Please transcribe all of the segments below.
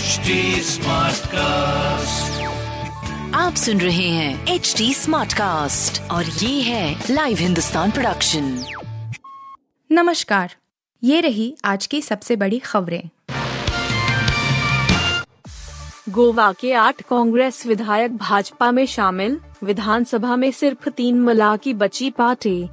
HD cast आप सुन रहे हैं एच डी स्मार्ट कास्ट और ये है लाइव हिंदुस्तान प्रोडक्शन नमस्कार। ये रही आज की सबसे बड़ी खबरें। गोवा के आठ कांग्रेस विधायक भाजपा में शामिल विधानसभा में सिर्फ़ तीन मला की बची पार्टी।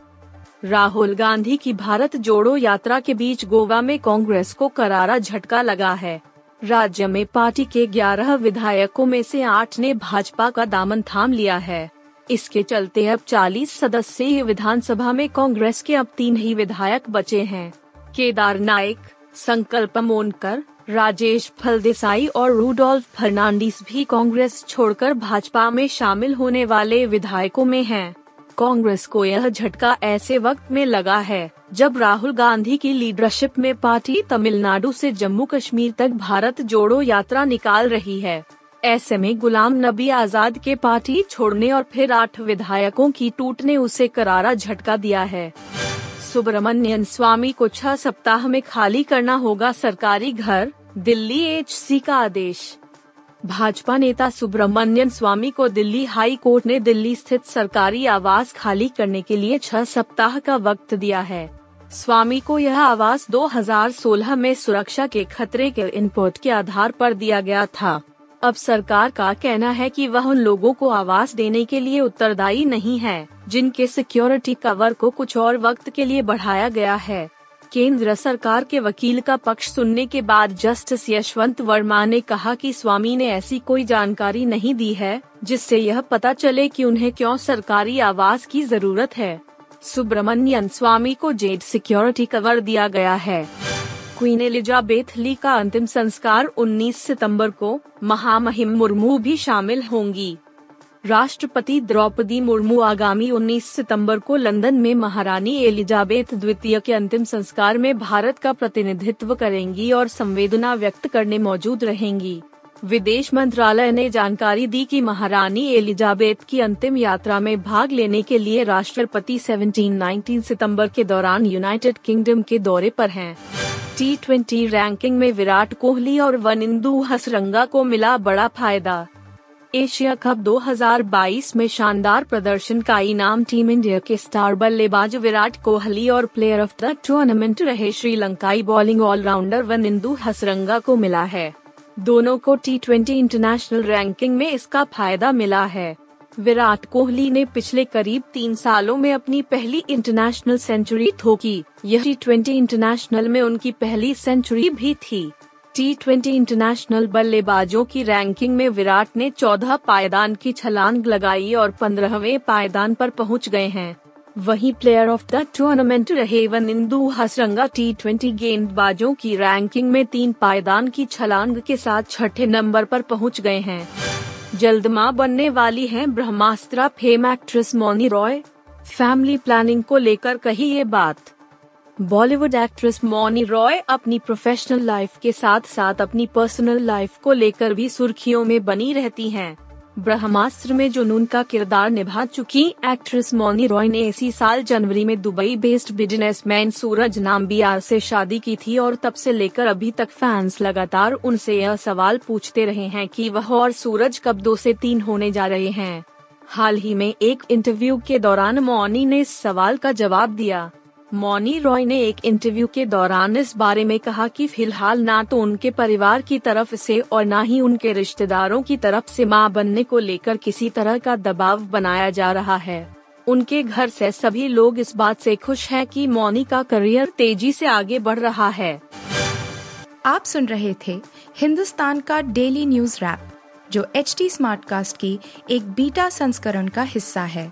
राहुल गांधी की भारत जोड़ो यात्रा के बीच गोवा में कांग्रेस को करारा झटका लगा है। राज्य में पार्टी के 11 विधायकों में से आठ ने भाजपा का दामन थाम लिया है इसके चलते अब 40 सदस्यीय विधानसभा में कांग्रेस के अब तीन ही विधायक बचे हैं केदार नाइक संकल्प मोनकर, राजेश फलदेसाई और रूडोल्फ फर्नांडिस भी कांग्रेस छोड़कर भाजपा में शामिल होने वाले विधायकों में हैं। कांग्रेस को यह झटका ऐसे वक्त में लगा है, जब राहुल गांधी की लीडरशिप में पार्टी तमिलनाडु से जम्मू कश्मीर तक भारत जोड़ो यात्रा निकाल रही है। ऐसे में गुलाम नबी आज़ाद के पार्टी छोड़ने और फिर आठ विधायकों की टूट ने उसे करारा झटका दिया है। सुब्रमण्यन स्वामी को छह सप्ताह में खाली करना होगा सरकारी घर, दिल्ली एचसी का आदेश। भाजपा नेता सुब्रमण्यन स्वामी को दिल्ली हाई कोर्ट ने दिल्ली स्थित सरकारी आवास खाली करने के लिए छह सप्ताह का वक्त दिया है। स्वामी को यह आवास 2016 में सुरक्षा के खतरे के इनपुट के आधार पर दिया गया था। अब सरकार का कहना है कि वह उन लोगों को आवास देने के लिए उत्तरदायी नहीं है, जिनके सिक्योरिटी कवर को कुछ और वक्त के लिए बढ़ाया गया है। केंद्र सरकार के वकील का पक्ष सुनने के बाद जस्टिस यशवंत वर्मा ने कहा कि स्वामी ने ऐसी कोई जानकारी नहीं दी है, जिससे यह पता चले कि उन्हें क्यों सरकारी आवास की ज़रूरत है। सुब्रमण्यन स्वामी को जेड सिक्योरिटी कवर दिया गया है। क्वीन एलिजाबेथ ली का अंतिम संस्कार 19 सितंबर को महामहिम मुर्मू भी शामिल होंगी। राष्ट्रपति द्रौपदी मुर्मू आगामी 19 सितंबर को लंदन में महारानी एलिजाबेथ द्वितीय के अंतिम संस्कार में भारत का प्रतिनिधित्व करेंगी और संवेदना व्यक्त करने मौजूद रहेंगी विदेश मंत्रालय ने जानकारी दी कि महारानी एलिजाबेथ की अंतिम यात्रा में भाग लेने के लिए राष्ट्रपति 17-19 सितंबर के दौरान यूनाइटेड किंगडम के दौरे पर हैं। टी रैंकिंग में विराट कोहली और वनिंदु हसरंगा को मिला बड़ा फ़ायदा एशिया कप 2022 में शानदार प्रदर्शन का इनाम टीम इंडिया के स्टार बल्लेबाज विराट कोहली और प्लेयर ऑफ़ द टूर्नामेंट रहे श्रीलंकाई बॉलिंग ऑलराउंडर वनिंदु हसरंगा को मिला है। दोनों को टी इंटरनेशनल रैंकिंग में इसका फ़ायदा मिला है। विराट कोहली ने पिछले करीब तीन सालों में अपनी पहली इंटरनेशनल सेंचुरी ठोकी यह टी इंटरनेशनल में उनकी पहली सेंचुरी भी थी। टी ट्वेंटी इंटरनेशनल बल्लेबाजों की रैंकिंग में विराट ने चौदह पायदान की छलांग लगाई और पंद्रहवें पायदान पर पहुँच गए हैं। वहीं प्लेयर ऑफ़ द टूर्नामेंट रहे वनिंदु हसरंगा टी ट्वेंटी गेंदबाजों की रैंकिंग में तीन पायदान की छलांग के साथ छठे नंबर पर पहुँच गए हैं। जल्द माँ बनने वाली हैं Brahmastra fame actress Mouni Roy. Family planning को लेकर कही ये बात। बॉलीवुड एक्ट्रेस मौनी रॉय अपनी प्रोफेशनल लाइफ के साथ साथ अपनी पर्सनल लाइफ को लेकर भी सुर्खियों में बनी रहती हैं। ब्रह्मास्त्र में जुनून का किरदार निभा चुकी एक्ट्रेस मौनी रॉय ने इसी साल जनवरी में Dubai based businessman Suraj Nambiar से शादी की थी और तब से लेकर अभी तक फैंस लगातार उनसे यह सवाल पूछते रहे हैं कि वह और सूरज कब दो से तीन होने जा रहे हैं हाल ही में एक इंटरव्यू के दौरान मौनी ने इस सवाल का जवाब दिया मौनी रॉय ने एक इंटरव्यू के दौरान इस बारे में कहा कि फ़िलहाल ना तो उनके परिवार की तरफ़ से और ना ही उनके रिश्तेदारों की तरफ़ से माँ बनने को लेकर किसी तरह का दबाव बनाया जा रहा है। उनके घर से सभी लोग इस बात से खुश हैं कि मौनी का करियर तेज़ी से आगे बढ़ रहा है। आप सुन रहे थे हिंदुस्तान का डेली न्यूज़ रैप, जो एच टी स्मार्ट कास्ट की एक बीटा संस्करण का हिस्सा है।